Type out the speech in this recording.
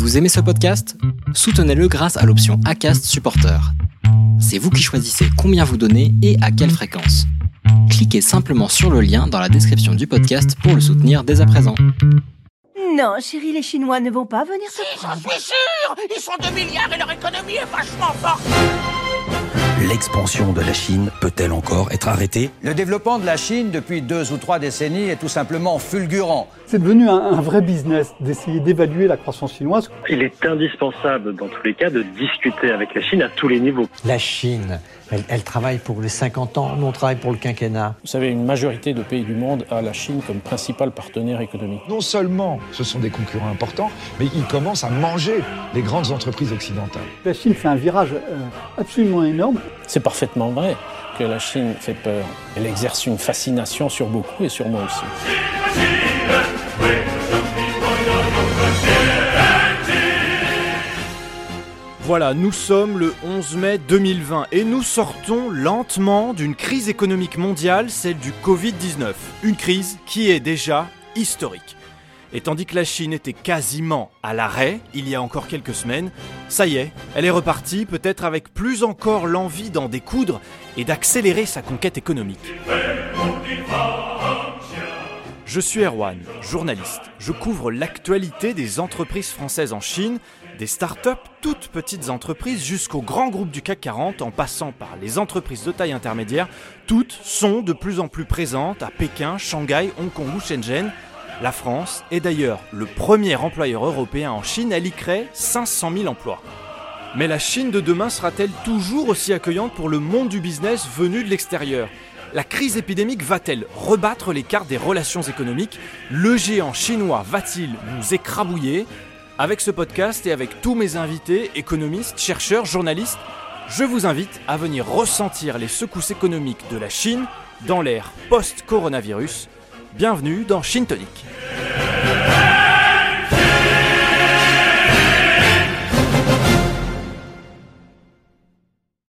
Vous aimez ce podcast? Soutenez-le grâce à l'option ACAST Supporter. C'est vous qui choisissez combien vous donnez et à quelle fréquence. Cliquez simplement sur le lien dans la description du podcast pour le soutenir dès à présent. Non, chérie, les Chinois ne vont pas venir se J'en suis sûr Ils sont 2 milliards et leur économie est vachement forte L'expansion de la Chine peut-elle encore être arrêtée? Le développement de la Chine depuis deux ou trois décennies est tout simplement fulgurant. C'est devenu un, un vrai business d'essayer d'évaluer la croissance chinoise. Il est indispensable dans tous les cas de discuter avec la Chine à tous les niveaux. La Chine, elle, elle travaille pour les 50 ans, nous on travaille pour le quinquennat. Vous savez, une majorité de pays du monde a la Chine comme principal partenaire économique. Non seulement ce sont des concurrents importants, mais ils commencent à manger les grandes entreprises occidentales. La Chine fait un virage euh, absolument énorme. C'est parfaitement vrai que la Chine fait peur. Elle exerce une fascination sur beaucoup et sur moi aussi. Voilà, nous sommes le 11 mai 2020 et nous sortons lentement d'une crise économique mondiale, celle du Covid-19. Une crise qui est déjà historique. Et tandis que la Chine était quasiment à l'arrêt il y a encore quelques semaines, ça y est, elle est repartie, peut-être avec plus encore l'envie d'en découdre et d'accélérer sa conquête économique. Je suis Erwan, journaliste. Je couvre l'actualité des entreprises françaises en Chine, des startups, toutes petites entreprises, jusqu'aux grands groupes du CAC 40, en passant par les entreprises de taille intermédiaire. Toutes sont de plus en plus présentes à Pékin, Shanghai, Hong Kong ou Shenzhen. La France est d'ailleurs le premier employeur européen en Chine, elle y crée 500 000 emplois. Mais la Chine de demain sera-t-elle toujours aussi accueillante pour le monde du business venu de l'extérieur? La crise épidémique va-t-elle rebattre les cartes des relations économiques? Le géant chinois va-t-il nous écrabouiller? Avec ce podcast et avec tous mes invités, économistes, chercheurs, journalistes, je vous invite à venir ressentir les secousses économiques de la Chine dans l'ère post-coronavirus. Bienvenue dans Chine Tonic.